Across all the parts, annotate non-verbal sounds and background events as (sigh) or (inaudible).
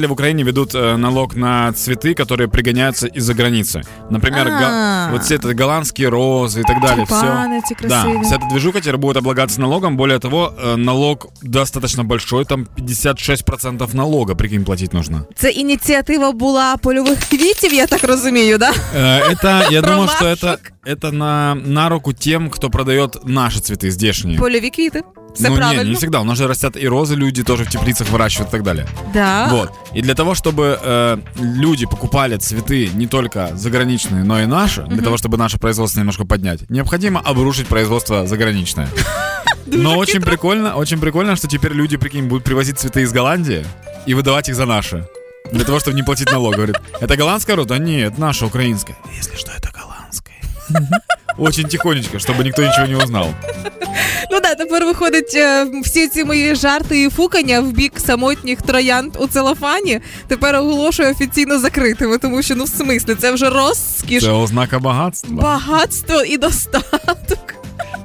В Украине ведут э, налог на цветы, которые пригоняются из-за границы. Например, га- А. вот все это голландские розы и так далее. Все. Тюльпаны эти Да, красивые. вся эта движуха теперь будет облагаться налогом. Более того, э, налог достаточно большой, там 56% налога, прикинь, платить нужно. Це ініціатива була польових квітів, я так розумію, да? Э, Это, я думаю, что это, Ромашек. это на, на руку тем, кто продает наши цветы здешние. Польові квіти. Все ну, правильно. не, не всегда. У нас же растят и розы, люди тоже в теплицах выращивают и так далее. Да. Вот. И для того, чтобы э, люди покупали цветы не только заграничные, но и наши, для того, чтобы наше производство немножко поднять, необходимо обрушить производство заграничное. (laughs) Но очень прикольно, очень прикольно, что теперь люди, прикинь, будут привозить цветы из Голландии и выдавать их за наши. Для того, чтобы не платить налог. Говорит, это голландская роза? Да нет, наша украинская. Если что, это голландская. Очень тихонечко, чтобы никто ничего не узнал Ну да, тепер виходить е, всі ці мої жарти і фукання в бік самотніх троянд у целофані. Тепер оголошую офіційно закритими, тому що ну в смислі це вже розкіш, Это ознака богатства. багатство і достаток.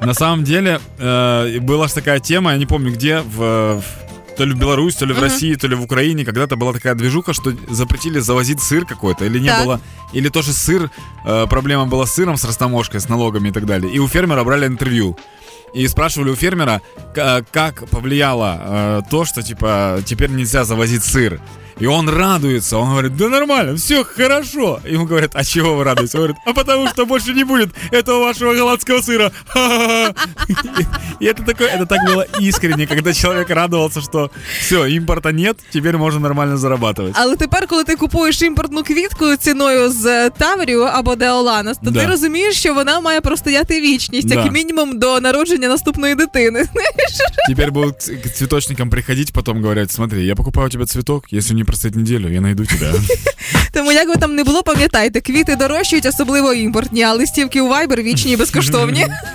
На самом деле, э, была же такая тема, я не помню где, в, в- то ли в Беларуси, то ли в Мгм. России, то ли в Украине, когда-то была такая движуха, что запретили завозить сыр какой-то, или не Так. было, или тоже сыр, э, проблема была с сыром, с растаможкой, с налогами и так далее. И у фермера брали интервью. И спрашивали у фермера, как повлияло э, то, что типа теперь нельзя завозить сыр. И он радуется, он говорит, да нормально, все хорошо. И ему говорят, а чего вы радуетесь? Он говорит, а потому что больше не будет этого вашего голландского сыра. Ха-ха-ха. (laughs) И это такое, это так было искренне, когда человек радовался, что все, импорта нет, теперь можно нормально зарабатывать. Але тепер, коли ти купуєш імпортну квітку ціною з Таврію або Деоланос, то ти Да. розумієш, що вона має простояти вічність, Да. як мінімум до народження наступної дитини. (laughs) Теперь будут к цветочникам приходить, потом говорят, смотри, я покупаю у тебя цветок, если не простоит неделю, я найду тебя. Тому як би там не було, пам'ятайте, квіти дорожчають, особливо імпортні, а листівки у Viber вічні і безкоштовні. (laughs)